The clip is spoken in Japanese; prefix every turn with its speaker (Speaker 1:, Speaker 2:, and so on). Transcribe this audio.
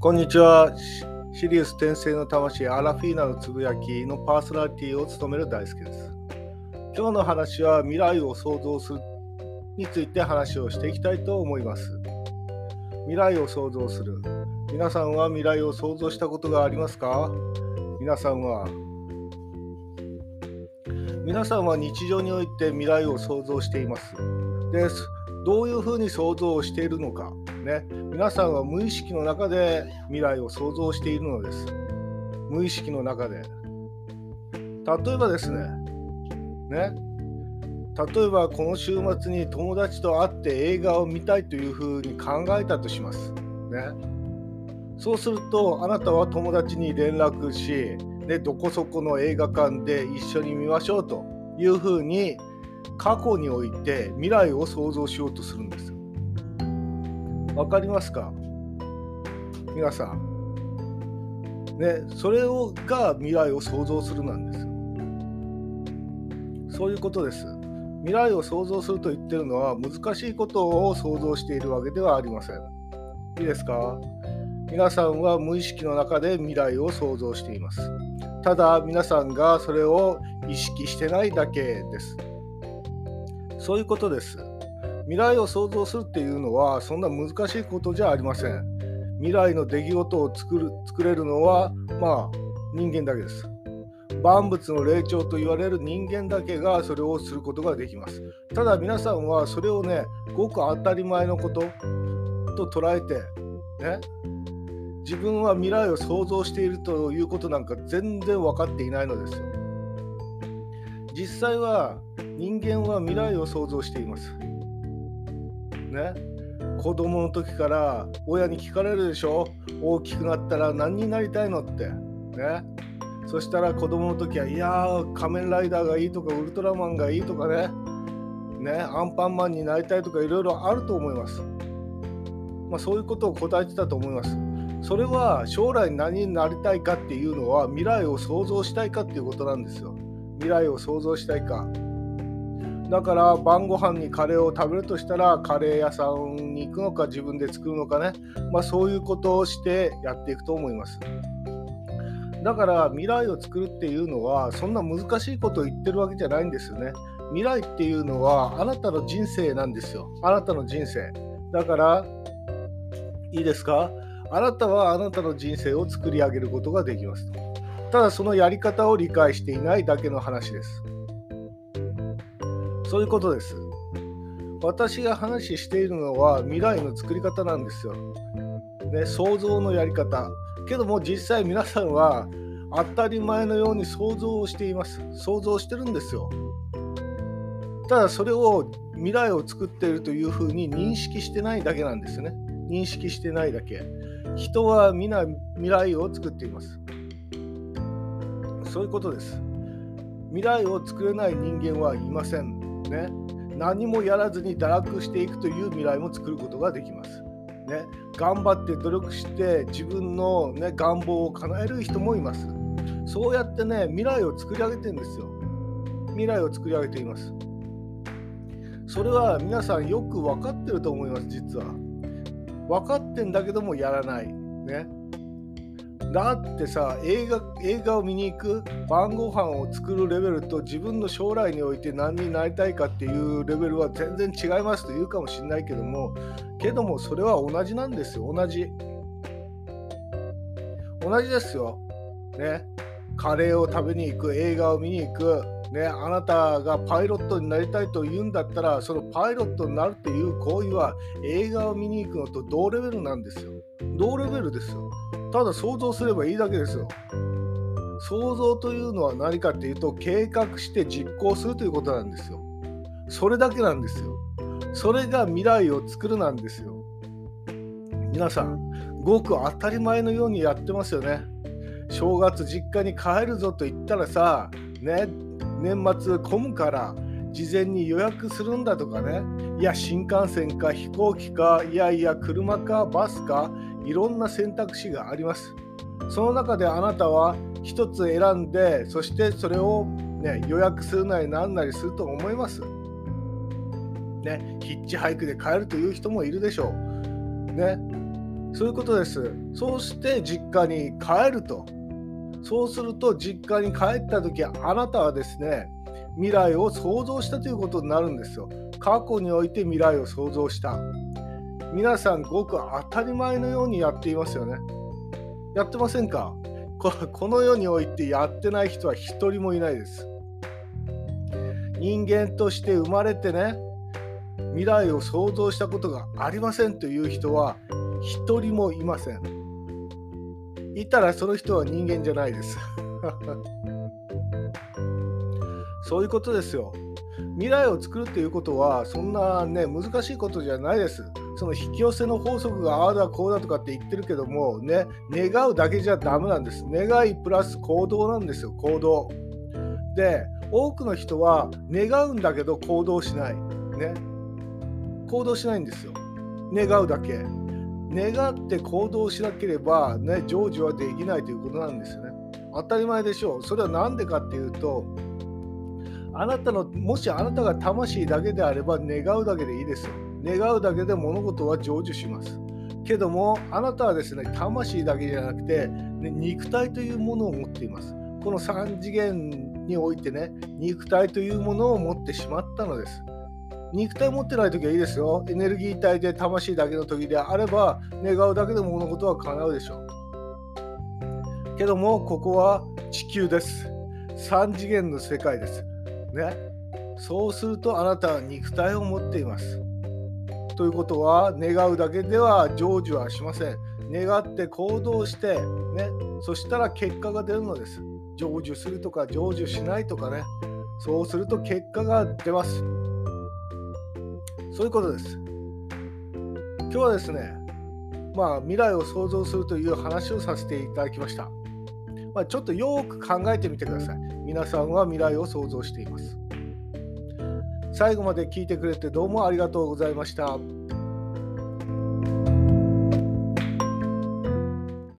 Speaker 1: こんにちは。シリウス転生の魂アラフィーナのつぶやきのパーソナリティを務める大輔です。今日の話は未来を想像するについて話をしていきたいと思います。未来を想像する。皆さんは未来を想像したことがありますか？皆さんは皆さんは日常において未来を想像しています。です。どういうふうに想像をしているのか、ね、皆さんは無意識の中で未来を想像しているのです。無意識の中で。例えばですね、ね、例えばこの週末に友達と会って映画を見たいというふうに考えたとします。ね、そうするとあなたは友達に連絡し、ね、どこそこの映画館で一緒に見ましょうというふうに過去において未来を想像しようとするんですわかりますか？皆さん。ね、それをが未来を想像するなんですそういうことです。未来を想像すると言ってるのは難しいことを想像しているわけではありません。いいですか？皆さんは無意識の中で未来を想像しています。ただ皆さんがそれを意識してないだけです。そういうことです。未来を想像するっていうのはそんな難しいことじゃありません。未来の出来事を作る作れるのはまあ人間だけです。万物の霊長と言われる人間だけがそれをすることができます。ただ皆さんはそれをね、ごく当たり前のことと捉えて、ね、自分は未来を想像しているということなんか全然分かっていないのですよ。実際は人間は未来を想像しています。ね。子供の時から親に聞かれるでしょ？大きくなったら何になりたいのって。ね。そしたら子供の時はいやー仮面ライダーがいいとかウルトラマンがいいとかね。ね、アンパンマンになりたいとかいろいろあると思います。まあ、そういうことを答えてたと思います。それは将来何になりたいかっていうのは未来を想像したいかっていうことなんですよ。未来を想像したいか。だから晩ご飯にカレーを食べるとしたらカレー屋さんに行くのか自分で作るのかね、まあ、そういうことをしてやっていくと思います。だから未来を作るっていうのはそんな難しいことを言ってるわけじゃないんですよね。未来っていうのはあなたの人生なんですよ。あなたの人生。だからいいですか？あなたはあなたの人生を作り上げることができます。ただそのやり方を理解していないだけの話です。そういうことです。私が話しているのは未来の作り方なんですよ。ね、想像のやり方。けども実際皆さんは当たり前のように想像をしています。想像してるんですよ。ただそれを未来を作っているというふうに認識してないだけなんですね。認識してないだけ。人は皆未来を作っています。そういうことです。未来を作れない人間はいません。ね。何もやらずに堕落していくという未来も作ることができます。ね、頑張って努力して自分の、ね、願望を叶える人もいます。そうやってね、未来を作り上げてんですよ。未来を作り上げています。それは皆さんよく分かってると思います、実は。分かってんだけどもやらない。ね。だってさ映画映画を見に行く？晩ご飯を作るレベルと自分の将来において何になりたいかっていうレベルは全然違いますと言うかもしれないけどもけどもそれは同じなんですよ。同じ。同じですよ。ね。カレーを食べに行く？映画を見に行く？ね、あなたがパイロットになりたいと言うんだったらそのパイロットになるっていう行為は映画を見に行くのと同レベルなんですよ。同レベルですよ。ただ想像すればいいだけですよ。想像というのは何かっていうと計画して実行するということなんですよ。それだけなんですよ。それが未来を作るなんですよ。皆さん、ごく当たり前のようにやってますよね。正月実家に帰るぞと言ったらさ、ね、年末混むから事前に予約するんだとかね、いや、新幹線か飛行機か、いやいや、車かバスか、いろんな選択肢があります。その中であなたは1つ選んで、そしてそれを、ね、予約するなりなんなりすると思います。ね、ヒッチハイクで帰るという人もいるでしょう。ね、そういうことです。そうして実家に帰ると。そうすると実家に帰った時あなたはですね未来を想像したということになるんですよ。過去において未来を想像した。皆さんごく当たり前のようにやっていますよね。やってませんか？この世においてやってない人は一人もいないです。人間として生まれてね未来を想像したことがありませんという人は一人もいません。いたらその人は人間じゃないです。そういうことですよ。未来を作るっていうことはそんなね難しいことじゃないです。その引き寄せの法則がああだこうだとかって言ってるけどもね願うだけじゃダメなんです。願いプラス行動なんですよ行動。で多くの人は願うんだけど行動しない。ね。行動しないんですよ。願うだけ。願って行動しなければ、ね、成就はできないということなんですよね。当たり前でしょう。それは何でかっていうと、あなたの、もしあなたが魂だけであれば願うだけでいいです。願うだけで物事は成就します。けども、あなたはですね、魂だけじゃなくて、ね、肉体というものを持っています。この3次元においてね、肉体というものを持ってしまったのです。肉体持ってない時はいいですよ。エネルギー体で魂だけの時であれば、願うだけで物事は叶うでしょう。けども、ここは地球です。3次元の世界です。ね。そうするとあなたは肉体を持っています。ということは、願うだけでは成就はしません。願って行動して、ね。そしたら結果が出るのです。成就するとか成就しないとかね。そうすると結果が出ます。そういうことです。今日はですね、まあ、未来を想像するという話をさせていただきました。まあ、ちょっとよく考えてみてください。皆さんは未来を想像しています。最後まで聞いてくれてどうもありがとうございました。